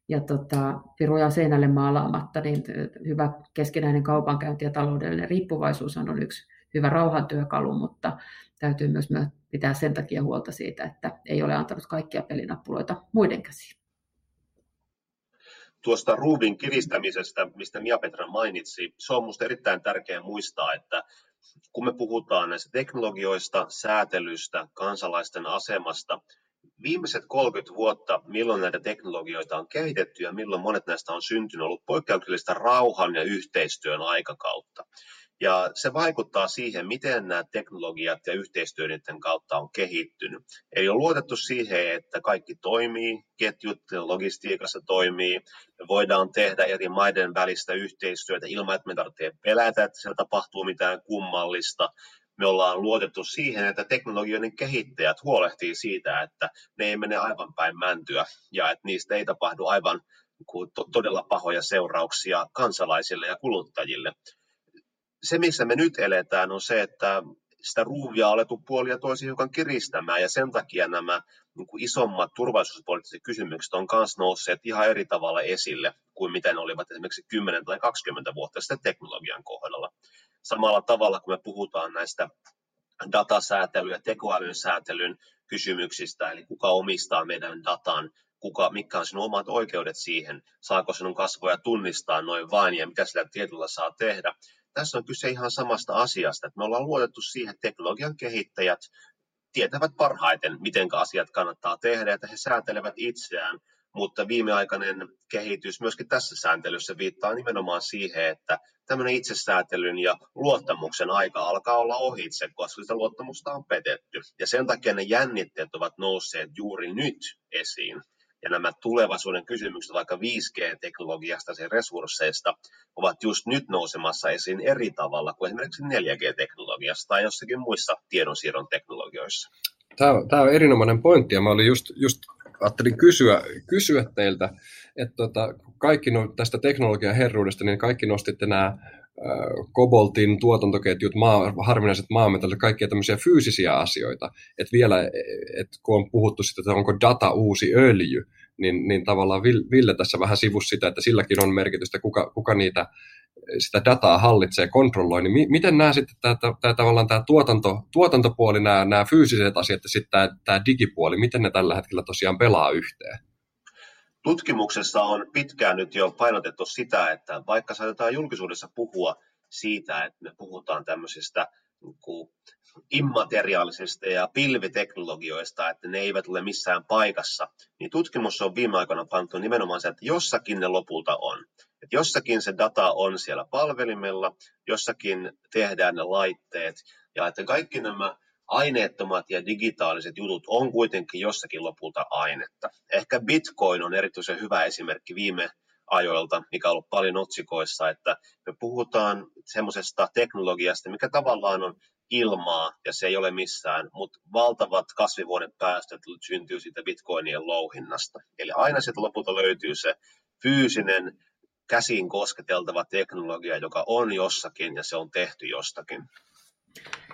ja tota, piruja seinälle maalaamatta, niin hyvä keskinäinen kaupankäynti ja taloudellinen riippuvaisuus on yksi hyvä rauhantyökalu, mutta täytyy myös pitää sen takia huolta siitä, että ei ole antanut kaikkia pelinappuloita muiden käsiin. Tuosta ruuvin kiristämisestä, mistä Mia-Petra mainitsi, se on minusta erittäin tärkeää muistaa, että kun me puhutaan näistä teknologioista, säätelystä, kansalaisten asemasta, viimeiset 30 vuotta, milloin näitä teknologioita on kehitetty ja milloin monet näistä on syntynyt, on ollut poikkeuksellista rauhan ja yhteistyön aikakautta. Ja se vaikuttaa siihen, miten nämä teknologiat ja yhteistyö niiden kautta on kehittynyt. Eli on luotettu siihen, että kaikki toimii, ketjut logistiikassa toimii, me voidaan tehdä eri maiden välistä yhteistyötä ilman, että me tarvitsee pelätä, että siellä tapahtuu mitään kummallista me ollaan luotettu siihen, että teknologioiden kehittäjät huolehtii siitä, että ne ei mene aivan päin mäntyä ja että niistä ei tapahdu aivan todella pahoja seurauksia kansalaisille ja kuluttajille. Se, missä me nyt eletään, on se, että sitä ruuvia on alettu puolia toisin hiukan kiristämään, ja sen takia nämä niin isommat turvallisuuspoliittiset kysymykset on myös nousseet ihan eri tavalla esille kuin mitä ne olivat esimerkiksi 10 tai 20 vuotta sitten teknologian kohdalla samalla tavalla, kun me puhutaan näistä datasäätelyn ja tekoälyn säätelyn kysymyksistä, eli kuka omistaa meidän datan, kuka, mitkä on sinun omat oikeudet siihen, saako sinun kasvoja tunnistaa noin vain ja mitä sillä tietyllä saa tehdä. Tässä on kyse ihan samasta asiasta, että me ollaan luotettu siihen, että teknologian kehittäjät tietävät parhaiten, miten asiat kannattaa tehdä, että he säätelevät itseään mutta viimeaikainen kehitys myöskin tässä sääntelyssä viittaa nimenomaan siihen, että tämmöinen itsesäätelyn ja luottamuksen aika alkaa olla ohitse, koska sitä luottamusta on petetty. Ja sen takia ne jännitteet ovat nousseet juuri nyt esiin. Ja nämä tulevaisuuden kysymykset vaikka 5G-teknologiasta ja resursseista ovat just nyt nousemassa esiin eri tavalla kuin esimerkiksi 4G-teknologiasta tai jossakin muissa tiedonsiirron teknologioissa. Tämä tämä on erinomainen pointti ja mä olin just, just ajattelin kysyä, kysyä teiltä, että tota, kaikki no, tästä teknologian herruudesta, niin kaikki nostitte nämä koboltin tuotantoketjut, maa, harvinaiset maametallit, kaikkia tämmöisiä fyysisiä asioita. Että vielä, et kun on puhuttu sitä, että onko data uusi öljy, niin, niin tavallaan Ville tässä vähän sivusi sitä, että silläkin on merkitystä, kuka, kuka niitä sitä dataa hallitsee, kontrolloi, niin mi- miten nämä sitten tämä, tämä, tavallaan tämä tuotanto, tuotantopuoli, nämä, nämä fyysiset asiat ja sitten tämä, tämä digipuoli, miten ne tällä hetkellä tosiaan pelaa yhteen? Tutkimuksessa on pitkään nyt jo painotettu sitä, että vaikka saatetaan julkisuudessa puhua siitä, että me puhutaan tämmöisistä niin immateriaalisista ja pilviteknologioista, että ne eivät ole missään paikassa, niin tutkimus on viime aikoina pantu nimenomaan se, että jossakin ne lopulta on. Että jossakin se data on siellä palvelimella, jossakin tehdään ne laitteet, ja että kaikki nämä aineettomat ja digitaaliset jutut on kuitenkin jossakin lopulta ainetta. Ehkä Bitcoin on erityisen hyvä esimerkki viime ajoilta, mikä on ollut paljon otsikoissa, että me puhutaan semmoisesta teknologiasta, mikä tavallaan on ilmaa ja se ei ole missään, mutta valtavat kasvihuonepäästöt syntyy siitä bitcoinien louhinnasta. Eli aina sieltä lopulta löytyy se fyysinen, käsin kosketeltava teknologia, joka on jossakin ja se on tehty jostakin.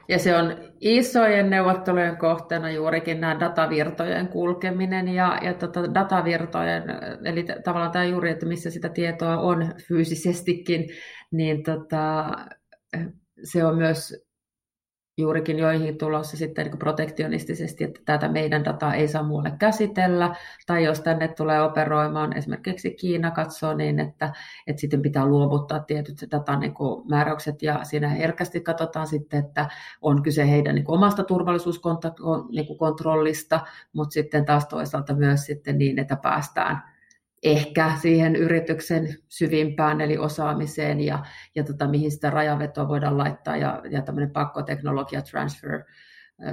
Ja se on isojen neuvottelujen kohteena juurikin nämä datavirtojen kulkeminen ja, ja tota datavirtojen, eli tavallaan tämä juuri, että missä sitä tietoa on fyysisestikin, niin tota, se on myös juurikin joihin tulossa sitten niin protektionistisesti, että tätä meidän dataa ei saa muualle käsitellä, tai jos tänne tulee operoimaan, esimerkiksi Kiina katsoo niin, että, että sitten pitää luovuttaa tietyt datan niin määräykset, ja siinä herkästi katsotaan sitten, että on kyse heidän niin omasta turvallisuuskontrollista, mutta sitten taas toisaalta myös sitten niin, että päästään ehkä siihen yrityksen syvimpään, eli osaamiseen ja, ja tota, mihin sitä rajavetoa voidaan laittaa ja, ja tämmöinen pakkoteknologia transfer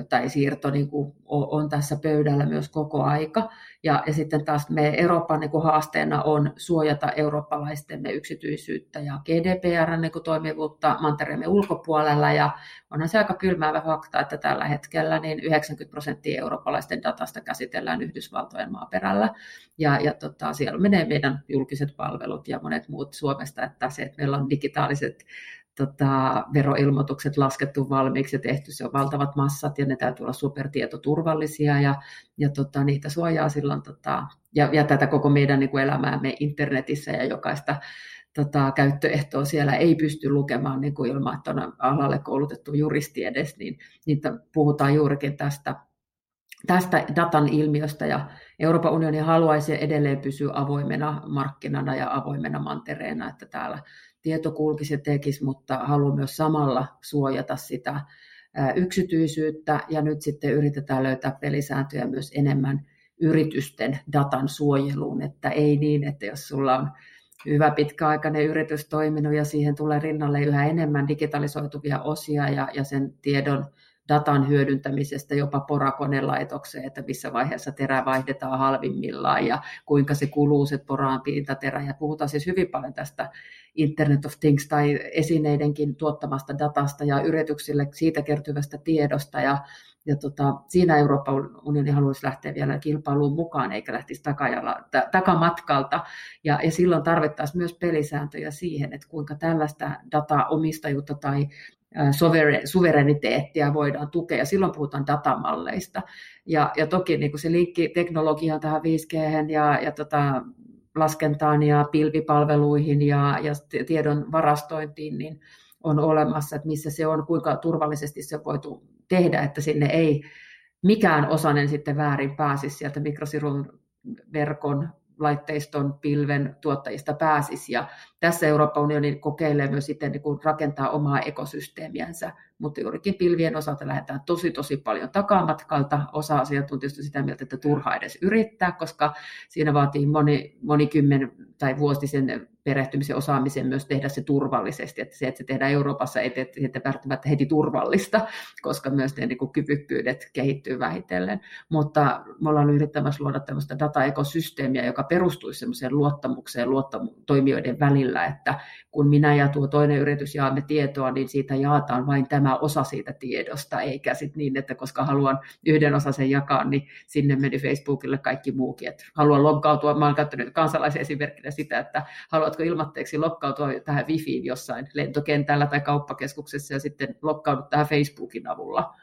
tai siirto niin kuin on tässä pöydällä myös koko aika. Ja, ja sitten taas me Euroopan niin kuin haasteena on suojata eurooppalaistemme yksityisyyttä ja GDPR niin kuin toimivuutta mantereemme ulkopuolella. Ja onhan se aika kylmäävä fakta, että tällä hetkellä niin 90 prosenttia eurooppalaisten datasta käsitellään Yhdysvaltojen maaperällä. Ja, ja tota, siellä menee meidän julkiset palvelut ja monet muut Suomesta, että se, että meillä on digitaaliset tota, veroilmoitukset laskettu valmiiksi ja tehty, se on valtavat massat ja ne täytyy olla supertietoturvallisia ja, ja tota, niitä suojaa silloin tota, ja, ja tätä koko meidän niin elämäämme internetissä ja jokaista tota, käyttöehtoa siellä ei pysty lukemaan niin kuin ilman, että on alalle koulutettu juristi edes, niin, niin puhutaan juurikin tästä, tästä datan ilmiöstä ja Euroopan unioni haluaisi edelleen pysyä avoimena markkinana ja avoimena mantereena, että täällä tieto kulkisi ja tekisi, mutta haluaa myös samalla suojata sitä yksityisyyttä. Ja nyt sitten yritetään löytää pelisääntöjä myös enemmän yritysten datan suojeluun, että ei niin, että jos sulla on hyvä pitkäaikainen yritys toiminut ja siihen tulee rinnalle yhä enemmän digitalisoituvia osia ja, ja sen tiedon datan hyödyntämisestä jopa porakonelaitokseen, että missä vaiheessa terä vaihdetaan halvimmillaan ja kuinka se kuluu se poraan pintaterä. Ja puhutaan siis hyvin paljon tästä Internet of Things tai esineidenkin tuottamasta datasta ja yrityksille siitä kertyvästä tiedosta. Ja, ja tota, siinä Euroopan unioni haluaisi lähteä vielä kilpailuun mukaan eikä lähtisi takajalla, t- takamatkalta. Ja, ja silloin tarvittaisiin myös pelisääntöjä siihen, että kuinka tällaista dataomistajuutta tai suvereniteettia voidaan tukea, ja silloin puhutaan datamalleista. Ja, ja toki niin kuin se linkki teknologiaan tähän 5G ja, ja tota, laskentaan ja pilvipalveluihin ja, ja tiedon varastointiin, niin on olemassa, että missä se on, kuinka turvallisesti se voitu tehdä, että sinne ei mikään osanen sitten väärin pääsisi sieltä mikrosirun verkon laitteiston pilven tuottajista pääsisi. Ja tässä Euroopan unioni kokeilee myös sitten niin kuin rakentaa omaa ekosysteemiänsä, mutta juurikin pilvien osalta lähdetään tosi tosi paljon takamatkalta. Osa asiantuntijoista sitä mieltä, että turha edes yrittää, koska siinä vaatii moni, monikymmen tai vuosisen perehtymisen osaamisen myös tehdä se turvallisesti, että se, että se tehdään Euroopassa ei tee välttämättä heti turvallista, koska myös ne niin kuin kyvykkyydet kehittyy vähitellen. Mutta me ollaan yrittämässä luoda tämmöistä dataekosysteemiä, joka perustuisi semmoiseen luottamukseen luottam- toimijoiden välillä, että kun minä ja tuo toinen yritys jaamme tietoa, niin siitä jaataan vain tämä osa siitä tiedosta, eikä sitten niin, että koska haluan yhden osan jakaa, niin sinne meni Facebookille kaikki muukin. Että haluan loggautua, mä olen käyttänyt kansalaisen esimerkkinä sitä, että haluatko ilmatteeksi lokkautua tähän wifiin jossain lentokentällä tai kauppakeskuksessa ja sitten lokkaudut tähän Facebookin avulla.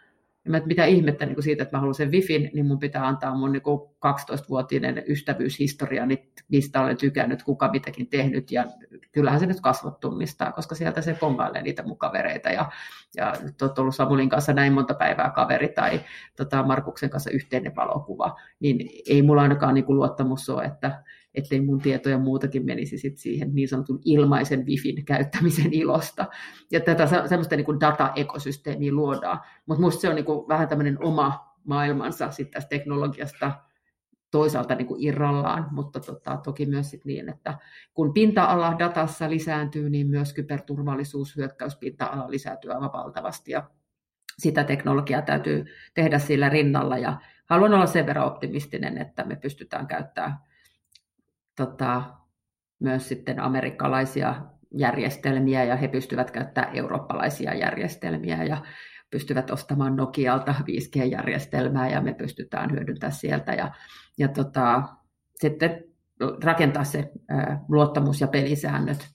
mä, mitä ihmettä niin siitä, että mä haluan sen Wifin, niin mun pitää antaa mun niin kuin 12-vuotinen ystävyyshistoria, niin mistä olen tykännyt, kuka mitäkin tehnyt, ja kyllähän se nyt kasvot tunnistaa, koska sieltä se pongailee niitä mun kavereita, ja, ja olet ollut Samulin kanssa näin monta päivää kaveri, tai tota, Markuksen kanssa yhteinen valokuva, niin ei mulla ainakaan niin luottamus ole, että ettei mun tietoja muutakin menisi sit siihen niin sanotun ilmaisen wifin käyttämisen ilosta. Ja tätä semmoista niin kuin data-ekosysteemiä luodaan. Mutta minusta se on niin kuin vähän tämmöinen oma maailmansa sit tästä teknologiasta toisaalta niin kuin irrallaan, mutta tota, toki myös sit niin, että kun pinta-ala datassa lisääntyy, niin myös kyberturvallisuus, hyökkäyspinta-ala lisääntyy aivan valtavasti ja sitä teknologiaa täytyy tehdä sillä rinnalla ja haluan olla sen verran optimistinen, että me pystytään käyttämään tota, myös sitten amerikkalaisia järjestelmiä ja he pystyvät käyttämään eurooppalaisia järjestelmiä ja pystyvät ostamaan Nokialta 5G-järjestelmää ja me pystytään hyödyntämään sieltä. Ja, ja tota, sitten rakentaa se ää, luottamus ja pelisäännöt,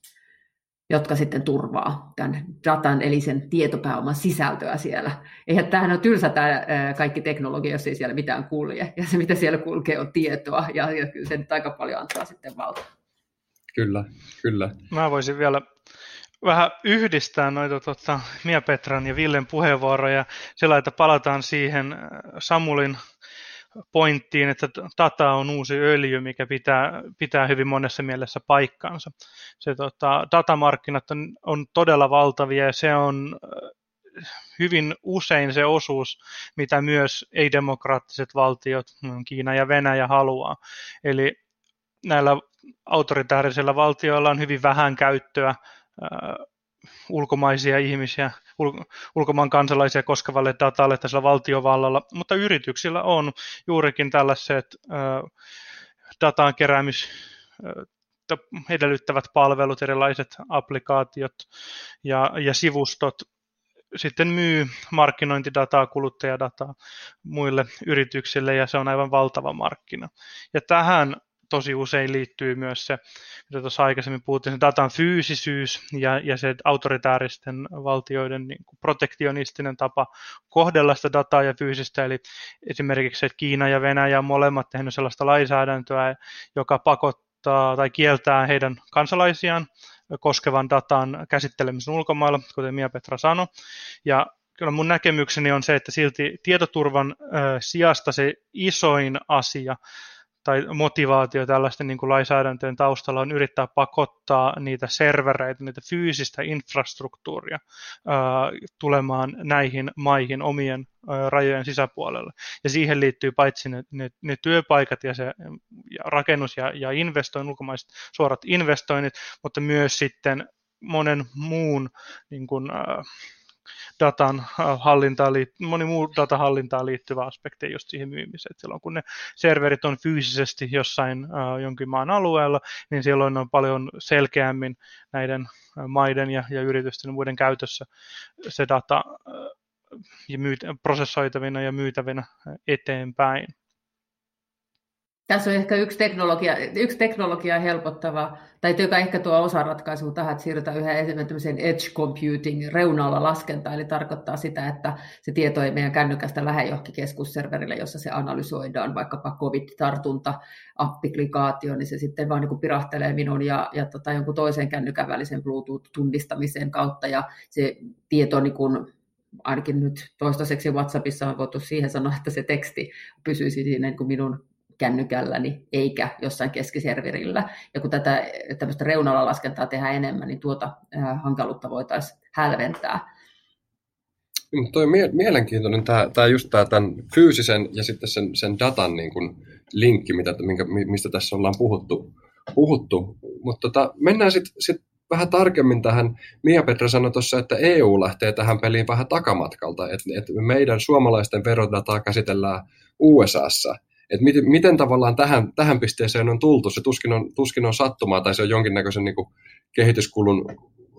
jotka sitten turvaa tämän datan eli sen tietopääoman sisältöä siellä. Eihän tämähän on tylsä tämä kaikki teknologia, jos ei siellä mitään kulje. Ja se, mitä siellä kulkee, on tietoa. Ja, ja kyllä se nyt aika paljon antaa sitten valtaa. Kyllä, kyllä. Mä voisin vielä vähän yhdistää noita tota, Mia Petran ja Villen puheenvuoroja sillä, että palataan siihen Samulin pointtiin, että data on uusi öljy, mikä pitää, pitää hyvin monessa mielessä paikkansa. Se, tota, datamarkkinat on, on todella valtavia ja se on äh, hyvin usein se osuus, mitä myös ei-demokraattiset valtiot, Kiina ja Venäjä haluaa. Eli näillä autoritaarisilla valtioilla on hyvin vähän käyttöä äh, ulkomaisia ihmisiä, ul- ulkomaan kansalaisia koskevalle datalle tässä valtiovallalla, mutta yrityksillä on juurikin tällaiset äh, datan keräämis edellyttävät palvelut, erilaiset applikaatiot ja, ja sivustot sitten myy markkinointidataa, kuluttajadataa muille yrityksille ja se on aivan valtava markkina. Ja tähän tosi usein liittyy myös se, mitä tuossa aikaisemmin puhuttiin, se datan fyysisyys ja, ja se autoritaaristen valtioiden niin kuin protektionistinen tapa kohdella sitä dataa ja fyysistä, eli esimerkiksi se, että Kiina ja Venäjä on molemmat tehnyt sellaista lainsäädäntöä, joka pakottaa tai kieltää heidän kansalaisiaan koskevan datan käsittelemisen ulkomailla, kuten Mia Petra sanoi, ja kyllä mun näkemykseni on se, että silti tietoturvan ö, sijasta se isoin asia tai motivaatio tällaisten niin kuin lainsäädäntöjen taustalla on yrittää pakottaa niitä servereitä, niitä fyysistä infrastruktuuria ää, tulemaan näihin maihin omien ää, rajojen sisäpuolelle. Ja siihen liittyy paitsi ne, ne, ne työpaikat ja se ja rakennus ja, ja investoin, ulkomaiset suorat investoinnit, mutta myös sitten monen muun niin kuin, ää, datan äh, hallintaan, moni muu datahallintaan liittyvä aspekti just siihen myymiseen. Et silloin kun ne serverit on fyysisesti jossain uh, jonkin maan alueella, niin silloin on paljon selkeämmin näiden maiden ja, ja yritysten ja muiden käytössä se data uh, ja myyt, prosessoitavina ja myytävinä eteenpäin. Tässä on ehkä yksi teknologia, yksi teknologia helpottava, tai joka ehkä tuo osa ratkaisua tähän, että siirrytään yhä enemmän edge computing reunalla laskentaa, eli tarkoittaa sitä, että se tieto ei meidän kännykästä lähde johonkin keskusserverille, jossa se analysoidaan, vaikkapa COVID-tartunta, applikaatio, niin se sitten vaan niin pirahtelee minun ja, ja tota, jonkun toisen kännykän välisen Bluetooth-tunnistamisen kautta, ja se tieto niin kuin ainakin nyt toistaiseksi WhatsAppissa on voitu siihen sanoa, että se teksti pysyisi siinä niin kuin minun kännykälläni eikä jossain keskiserverillä. Ja kun tätä tämmöistä reunalla laskentaa tehdään enemmän, niin tuota hankaluutta voitaisiin hälventää. No toi on mielenkiintoinen tämä, tämä just tämä tämän fyysisen ja sitten sen, sen datan niin kuin linkki, mitä, minkä, mistä tässä ollaan puhuttu. puhuttu. Mutta tota, mennään sitten sit vähän tarkemmin tähän. Mia-Petra sanoi tuossa, että EU lähtee tähän peliin vähän takamatkalta, että, että meidän suomalaisten verodataa käsitellään USAssa – että miten, miten tavallaan tähän, tähän pisteeseen on tultu. Se tuskin on, tuskin on sattumaa tai se on jonkinnäköisen niin kuin kehityskulun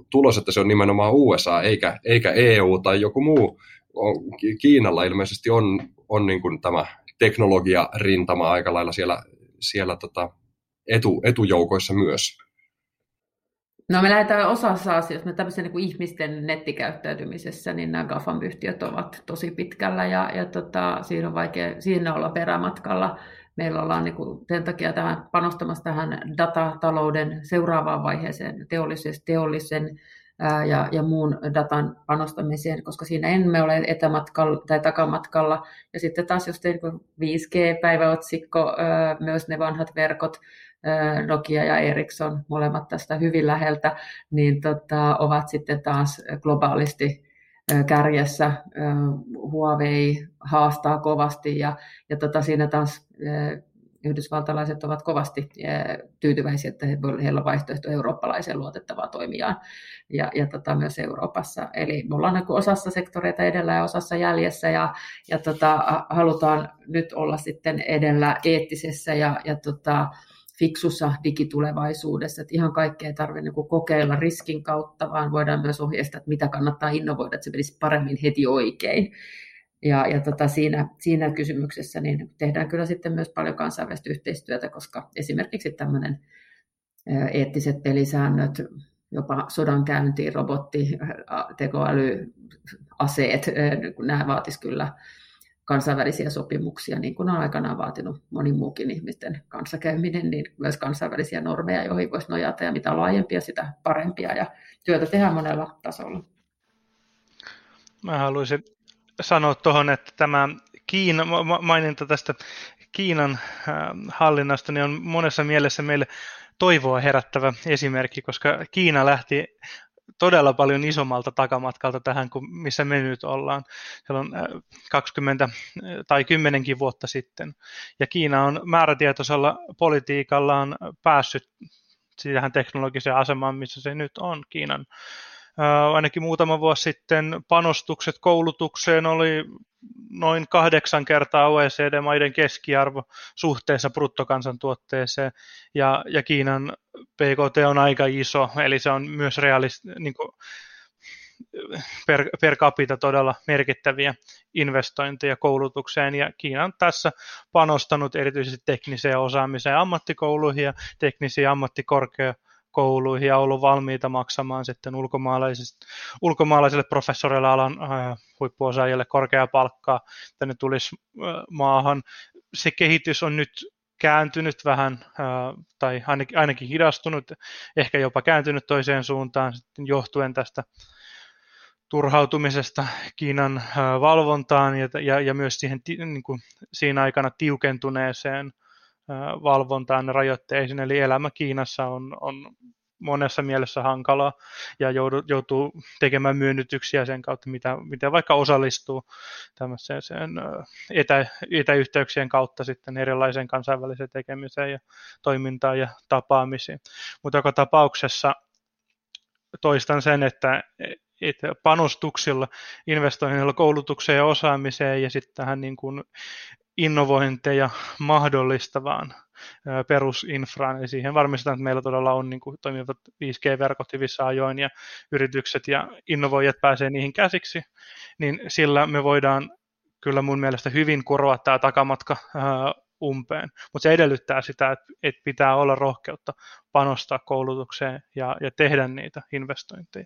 tulos, että se on nimenomaan USA eikä, eikä EU tai joku muu. Kiinalla ilmeisesti on, on niin kuin tämä teknologiarintama aika lailla siellä, siellä tota etu, etujoukoissa myös. No me lähdetään osassa asioissa, me tämmöisen niin ihmisten nettikäyttäytymisessä, niin nämä GAFAM-yhtiöt ovat tosi pitkällä ja, ja tota, siinä on vaikea, siinä olla perämatkalla. Meillä ollaan niin kuin, sen takia tämän, panostamassa tähän datatalouden seuraavaan vaiheeseen, teollisen, teollisen ää, ja, ja muun datan panostamiseen, koska siinä emme ole etämatkalla tai takamatkalla. Ja sitten taas just niin 5G-päiväotsikko, ää, myös ne vanhat verkot, Nokia ja Ericsson, molemmat tästä hyvin läheltä, niin tota, ovat sitten taas globaalisti kärjessä. Huawei haastaa kovasti ja, ja tota, siinä taas yhdysvaltalaiset ovat kovasti tyytyväisiä, että heillä on vaihtoehto eurooppalaiseen luotettavaan toimijaan ja, ja tota, myös Euroopassa. Eli me ollaan niin osassa sektoreita edellä ja osassa jäljessä ja, ja tota, halutaan nyt olla sitten edellä eettisessä ja, ja tota, fiksussa digitulevaisuudessa, että ihan kaikkea ei tarvitse niin kokeilla riskin kautta, vaan voidaan myös ohjeistaa, että mitä kannattaa innovoida, että se menisi paremmin heti oikein. Ja, ja tota, siinä, siinä kysymyksessä niin tehdään kyllä sitten myös paljon kansainvälistä yhteistyötä, koska esimerkiksi tämmöinen eettiset pelisäännöt, jopa sodan käyntiin, robotti, tekoäly, aseet, nämä vaatisivat kyllä kansainvälisiä sopimuksia, niin kuin on aikanaan vaatinut moni muukin ihmisten kanssakäyminen, niin myös kansainvälisiä normeja, joihin voisi nojata, ja mitä laajempia, sitä parempia, ja työtä tehdään monella tasolla. Mä haluaisin sanoa tuohon, että tämä Kiina, maininta tästä Kiinan hallinnasta niin on monessa mielessä meille toivoa herättävä esimerkki, koska Kiina lähti todella paljon isommalta takamatkalta tähän kuin missä me nyt ollaan. Se on 20 äh, tai 10 vuotta sitten. Ja Kiina on määrätietoisella politiikallaan päässyt siihen teknologiseen asemaan, missä se nyt on Kiinan ainakin muutama vuosi sitten panostukset koulutukseen oli noin kahdeksan kertaa OECD-maiden keskiarvo suhteessa bruttokansantuotteeseen, ja, ja Kiinan PKT on aika iso, eli se on myös realist, niin kuin per, per capita todella merkittäviä investointeja koulutukseen, ja Kiina on tässä panostanut erityisesti tekniseen osaamiseen ammattikouluihin ja teknisiin ammattikorkeakouluihin kouluihin ja ollut valmiita maksamaan sitten ulkomaalaisille professoreille alan äh, huippuosaajille korkeaa palkkaa, että ne tulisi äh, maahan. Se kehitys on nyt kääntynyt vähän, äh, tai ainakin, ainakin hidastunut, ehkä jopa kääntynyt toiseen suuntaan sitten johtuen tästä turhautumisesta Kiinan valvontaan ja, ja, ja myös siihen, niin kuin, siinä aikana tiukentuneeseen valvontaan rajoitteisiin, eli elämä Kiinassa on, on monessa mielessä hankalaa ja joutuu tekemään myönnytyksiä sen kautta, mitä, miten vaikka osallistuu tämmöiseen sen etä, etäyhteyksien kautta sitten erilaiseen kansainväliseen tekemiseen ja toimintaan ja tapaamisiin. Mutta joka tapauksessa toistan sen, että, että panostuksilla, investoinnilla koulutukseen ja osaamiseen ja sitten tähän niin kuin innovointeja mahdollistavaan perusinfraan, eli siihen varmistetaan, että meillä todella on niin kuin, toimivat 5G-verkot hyvissä ajoin ja yritykset ja innovoijat pääsee niihin käsiksi, niin sillä me voidaan kyllä mun mielestä hyvin kuroa tämä takamatka umpeen, mutta se edellyttää sitä, että, että pitää olla rohkeutta panostaa koulutukseen ja, ja tehdä niitä investointeja.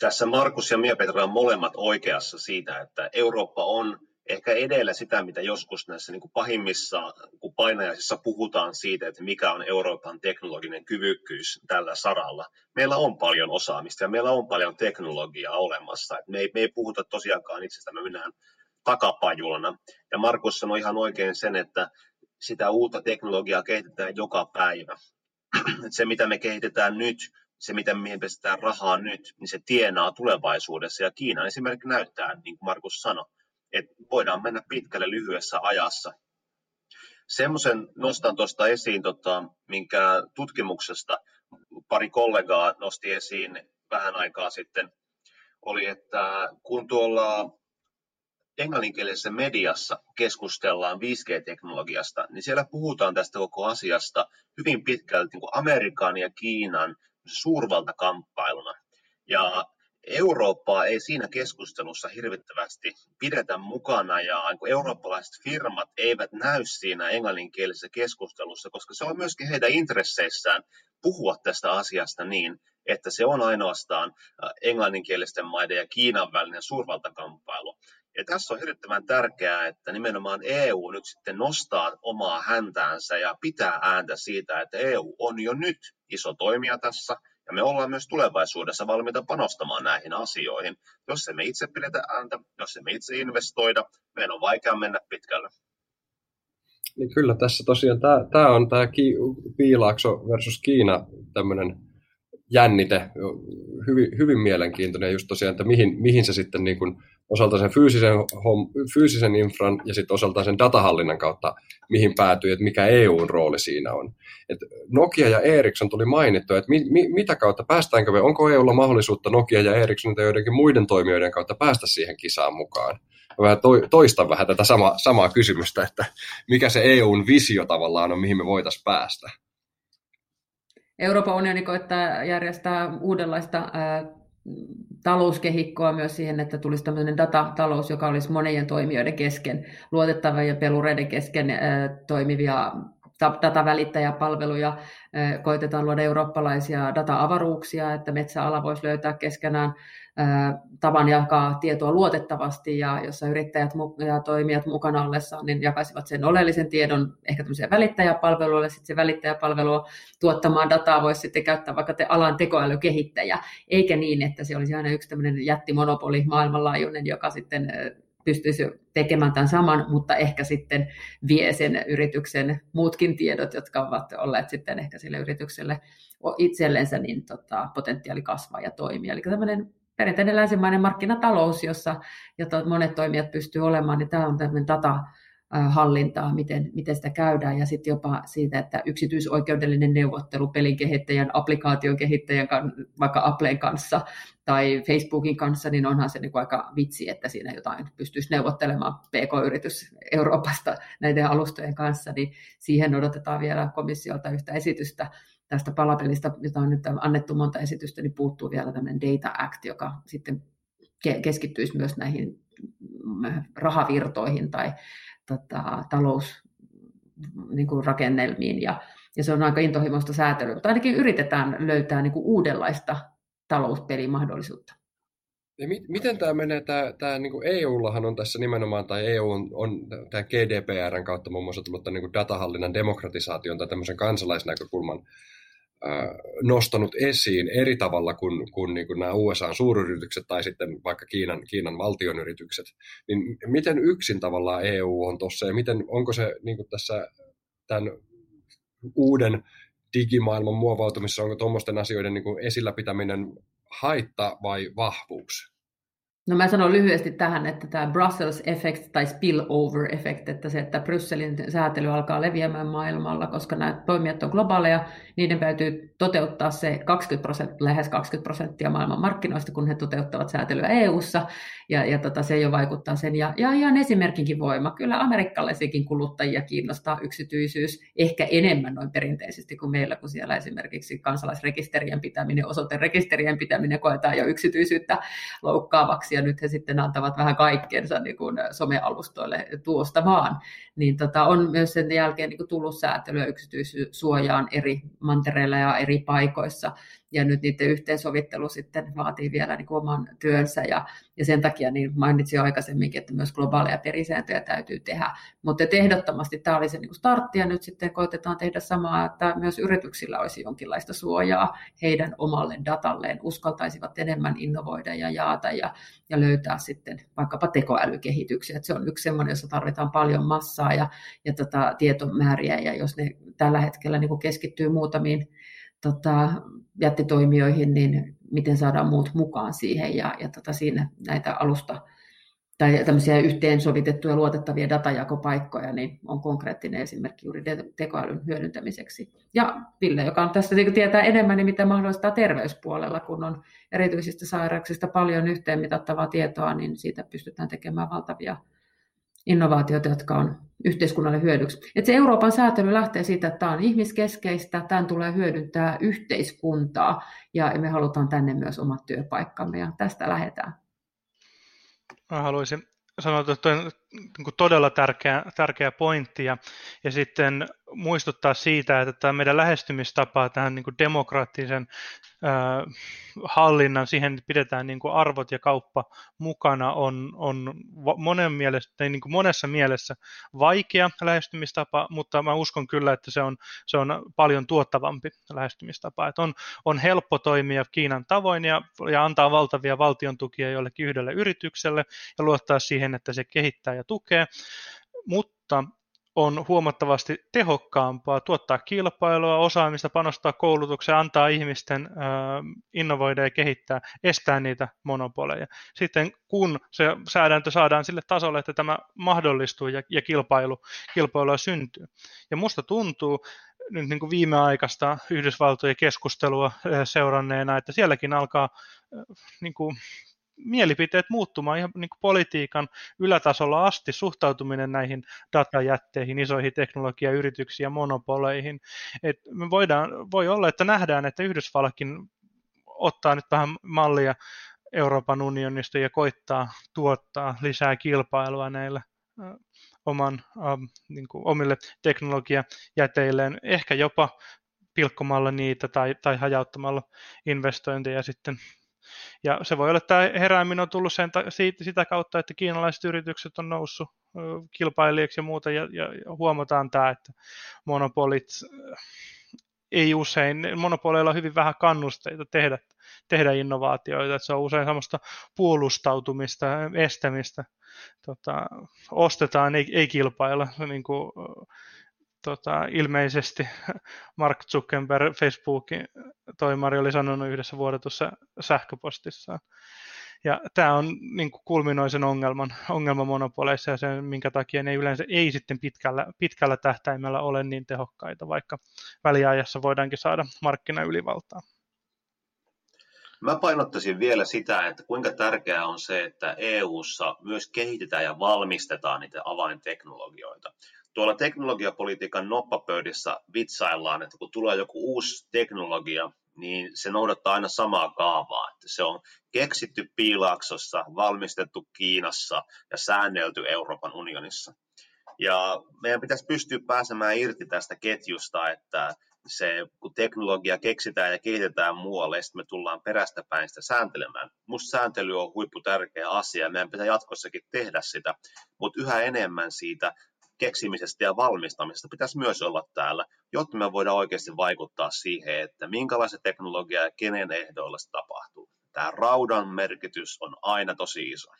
Tässä Markus ja Mia-Petra on molemmat oikeassa siitä, että Eurooppa on ehkä edellä sitä, mitä joskus näissä niin kuin pahimmissa kun painajaisissa puhutaan siitä, että mikä on Euroopan teknologinen kyvykkyys tällä saralla. Meillä on paljon osaamista ja meillä on paljon teknologiaa olemassa. me, ei, me ei puhuta tosiaankaan itsestä, me mennään takapajulana. Ja Markus sanoi ihan oikein sen, että sitä uutta teknologiaa kehitetään joka päivä. se, mitä me kehitetään nyt, se, mitä mihin pistetään rahaa nyt, niin se tienaa tulevaisuudessa. Ja Kiinan esimerkiksi näyttää, niin kuin Markus sanoi, että voidaan mennä pitkälle lyhyessä ajassa. Semmoisen nostan tuosta esiin, tota, minkä tutkimuksesta pari kollegaa nosti esiin vähän aikaa sitten, oli, että kun tuolla englanninkielisessä mediassa keskustellaan 5G-teknologiasta, niin siellä puhutaan tästä koko asiasta hyvin pitkälti niin kuin Amerikan ja Kiinan suurvaltakamppailuna. Ja Eurooppaa ei siinä keskustelussa hirvittävästi pidetä mukana ja eurooppalaiset firmat eivät näy siinä englanninkielisessä keskustelussa, koska se on myöskin heidän intresseissään puhua tästä asiasta niin, että se on ainoastaan englanninkielisten maiden ja Kiinan välinen suurvaltakamppailu. Ja tässä on hirvittävän tärkeää, että nimenomaan EU nyt sitten nostaa omaa häntäänsä ja pitää ääntä siitä, että EU on jo nyt iso toimija tässä, ja me ollaan myös tulevaisuudessa valmiita panostamaan näihin asioihin. Jos emme itse pidetä ääntä, jos emme itse investoida, meidän on vaikea mennä pitkälle. Niin kyllä tässä tosiaan tämä, on tämä Piilaakso versus Kiina tämmöinen jännite, hyvin, hyvin mielenkiintoinen just tosiaan, että mihin, mihin se sitten niin kuin osalta sen fyysisen, hom, fyysisen infran ja sitten osalta sen datahallinnan kautta, mihin päätyy, että mikä EUn rooli siinä on. Et Nokia ja Ericsson tuli mainittu, että mi, mi, mitä kautta päästäänkö me, onko EUlla mahdollisuutta Nokia ja Ericsson tai joidenkin muiden toimijoiden kautta päästä siihen kisaan mukaan? Mä vähän toistan vähän tätä sama, samaa kysymystä, että mikä se EUn visio tavallaan on, mihin me voitaisiin päästä. Euroopan unioni koittaa järjestää uudenlaista talouskehikkoa myös siihen, että tulisi tämmöinen datatalous, joka olisi monien toimijoiden kesken, luotettavia ja pelureiden kesken toimivia datavälittäjäpalveluja, koitetaan luoda eurooppalaisia data-avaruuksia, että metsäala voisi löytää keskenään tavan jakaa tietoa luotettavasti ja jossa yrittäjät ja toimijat mukana ollessaan niin jakaisivat sen oleellisen tiedon ehkä tämmöisiä välittäjäpalveluille, sitten se välittäjäpalvelu tuottamaan dataa voisi sitten käyttää vaikka te alan tekoälykehittäjä, eikä niin, että se olisi aina yksi tämmöinen jättimonopoli maailmanlaajuinen, joka sitten pystyisi tekemään tämän saman, mutta ehkä sitten vie sen yrityksen muutkin tiedot, jotka ovat olleet sitten ehkä sille yritykselle itsellensä niin tota, potentiaali kasvaa ja toimia. Eli tämmöinen perinteinen länsimainen markkinatalous, jossa jota monet toimijat pystyy olemaan, niin tämä on tämmöinen data, hallintaa, miten, miten sitä käydään, ja sitten jopa siitä, että yksityisoikeudellinen neuvottelu pelin kehittäjän, applikaation kehittäjän, vaikka Applen kanssa tai Facebookin kanssa, niin onhan se niin kuin aika vitsi, että siinä jotain pystyisi neuvottelemaan PK-yritys Euroopasta näiden alustojen kanssa, niin siihen odotetaan vielä komissiolta yhtä esitystä tästä palapelista, jota on nyt annettu monta esitystä, niin puuttuu vielä tämmöinen Data Act, joka sitten keskittyisi myös näihin mm, rahavirtoihin tai tota, talous niin kuin ja, ja se on aika intohimoista säätelyä, mutta ainakin yritetään löytää niin kuin uudenlaista talouspelimahdollisuutta. Ja mi- miten tämä menee, tämä, tämä niin EUllahan on tässä nimenomaan, tai EU on, on tämä GDPRn kautta muun muassa tullut tämän niin datahallinnan demokratisaation tai tämmöisen kansalaisnäkökulman nostanut esiin eri tavalla kuin, kuin, niin kuin nämä USA-suuryritykset tai sitten vaikka Kiinan, Kiinan valtionyritykset, niin miten yksin tavallaan EU on tuossa ja miten, onko se niin kuin tässä tämän uuden digimaailman muovautumisessa, onko tuommoisten asioiden niin kuin esillä pitäminen haitta vai vahvuus? No mä sanon lyhyesti tähän, että tämä Brussels effect tai spillover effect, että se, että Brysselin säätely alkaa leviämään maailmalla, koska nämä toimijat on globaaleja, niiden täytyy toteuttaa se 20 prosenttia, lähes 20 prosenttia maailman markkinoista, kun he toteuttavat säätelyä EU-ssa, ja, ja tota, se jo vaikuttaa sen. Ja, ja ihan esimerkinkin voima. Kyllä amerikkalaisiakin kuluttajia kiinnostaa yksityisyys ehkä enemmän noin perinteisesti kuin meillä, kun siellä esimerkiksi kansalaisrekisterien pitäminen, osoiterekisterien pitäminen koetaan jo yksityisyyttä loukkaavaksi, ja nyt he sitten antavat vähän kaikkeensa niin kuin somealustoille tuosta vaan. Niin tota, on myös sen jälkeen niin kuin tullut säätelyä yksityissuojaan eri mantereilla ja eri paikoissa ja nyt niiden yhteensovittelu sitten vaatii vielä niin kuin oman työnsä ja, ja sen takia niin mainitsin jo aikaisemminkin, että myös globaaleja perisääntöjä täytyy tehdä, mutta ehdottomasti tämä oli se niin kuin startti ja nyt sitten koitetaan tehdä samaa, että myös yrityksillä olisi jonkinlaista suojaa heidän omalle datalleen, uskaltaisivat enemmän innovoida ja jaata ja, ja löytää sitten vaikkapa tekoälykehityksiä, että se on yksi sellainen, jossa tarvitaan paljon massaa ja, ja tota, tietomääriä. Ja jos ne tällä hetkellä niin kuin keskittyy muutamiin tota, jättitoimijoihin, niin miten saadaan muut mukaan siihen ja, ja tota, siinä näitä alusta tai tämmöisiä yhteensovitettuja luotettavia datajakopaikkoja, niin on konkreettinen esimerkki juuri tekoälyn hyödyntämiseksi. Ja Ville, joka on tästä niin tietää enemmän, niin mitä mahdollistaa terveyspuolella, kun on erityisistä sairauksista paljon yhteenmitattavaa tietoa, niin siitä pystytään tekemään valtavia innovaatioita, jotka on yhteiskunnalle hyödyksi. Et se Euroopan säätely lähtee siitä, että tämä on ihmiskeskeistä, tämän tulee hyödyntää yhteiskuntaa ja me halutaan tänne myös omat työpaikkamme ja tästä lähdetään. Mä haluaisin sanoa, että niin todella tärkeä, tärkeä pointti ja, ja sitten muistuttaa siitä, että tämä meidän lähestymistapa tähän niin kuin demokraattisen äh, hallinnan, siihen pidetään niin kuin arvot ja kauppa mukana, on, on monen mielestä, niin kuin monessa mielessä vaikea lähestymistapa, mutta mä uskon kyllä, että se on, se on paljon tuottavampi lähestymistapa. Että on, on helppo toimia Kiinan tavoin ja, ja antaa valtavia valtion tukia jollekin yhdelle yritykselle ja luottaa siihen, että se kehittää ja tukee, mutta on huomattavasti tehokkaampaa tuottaa kilpailua, osaamista, panostaa koulutukseen, antaa ihmisten innovoida ja kehittää, estää niitä monopoleja. Sitten kun se säädäntö saadaan sille tasolle, että tämä mahdollistuu ja, ja kilpailu, kilpailua syntyy. Ja musta tuntuu, nyt niin kuin viimeaikaista Yhdysvaltojen keskustelua seuranneena, että sielläkin alkaa niin kuin mielipiteet muuttumaan ihan niin kuin politiikan ylätasolla asti suhtautuminen näihin datajätteihin, isoihin teknologiayrityksiin ja monopoleihin. Et me voidaan, voi olla, että nähdään, että Yhdysvallatkin ottaa nyt vähän mallia Euroopan unionista ja koittaa tuottaa lisää kilpailua näille oman, ähm, niin kuin omille teknologiajäteilleen, ehkä jopa pilkkomalla niitä tai, tai hajauttamalla investointeja sitten ja se voi olla, että tämä herääminen on tullut sen, siitä, sitä kautta, että kiinalaiset yritykset on noussut kilpailijaksi ja muuta, ja, ja huomataan tämä, että monopolit ei usein, monopoleilla on hyvin vähän kannusteita tehdä, tehdä innovaatioita, että se on usein semmoista puolustautumista, estämistä, tota, ostetaan, ei, ei kilpailla, niin kuin tota, ilmeisesti Mark Zuckerberg, Facebookin toimari, oli sanonut yhdessä vuodetussa sähköpostissaan. Ja tämä on niin kulminoisen ongelman, ongelma monopoleissa ja sen, minkä takia ne yleensä ei sitten pitkällä, pitkällä tähtäimellä ole niin tehokkaita, vaikka väliajassa voidaankin saada markkinaylivaltaa. Mä painottaisin vielä sitä, että kuinka tärkeää on se, että EU:ssa myös kehitetään ja valmistetaan niitä avainteknologioita tuolla teknologiapolitiikan noppapöydissä vitsaillaan, että kun tulee joku uusi teknologia, niin se noudattaa aina samaa kaavaa. Että se on keksitty Piilaaksossa, valmistettu Kiinassa ja säännelty Euroopan unionissa. Ja meidän pitäisi pystyä pääsemään irti tästä ketjusta, että se, kun teknologia keksitään ja kehitetään muualle, sitten me tullaan perästä päin sitä sääntelemään. Minusta sääntely on huippu tärkeä asia, meidän pitää jatkossakin tehdä sitä, mutta yhä enemmän siitä keksimisestä ja valmistamisesta pitäisi myös olla täällä, jotta me voidaan oikeasti vaikuttaa siihen, että minkälaista teknologiaa ja kenen ehdoilla se tapahtuu. Tämä raudan merkitys on aina tosi iso.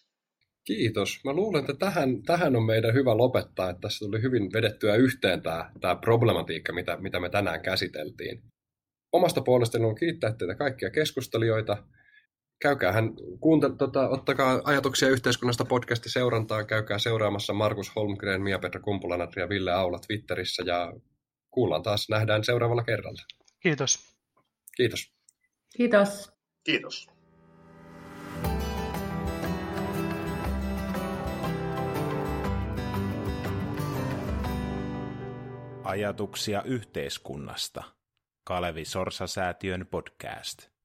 Kiitos. Mä luulen, että tähän, tähän on meidän hyvä lopettaa, että tässä tuli hyvin vedettyä yhteen tämä, tämä problematiikka, mitä, mitä me tänään käsiteltiin. Omasta puolestani on kiittää teitä kaikkia keskustelijoita käykäähän, kuuntel, tota, ottakaa ajatuksia yhteiskunnasta podcasti seurantaan, käykää seuraamassa Markus Holmgren, Mia-Petra Kumpulanatri ja Ville Aula Twitterissä ja kuullaan taas, nähdään seuraavalla kerralla. Kiitos. Kiitos. Kiitos. Kiitos. Ajatuksia yhteiskunnasta. Kalevi Sorsa-säätiön podcast.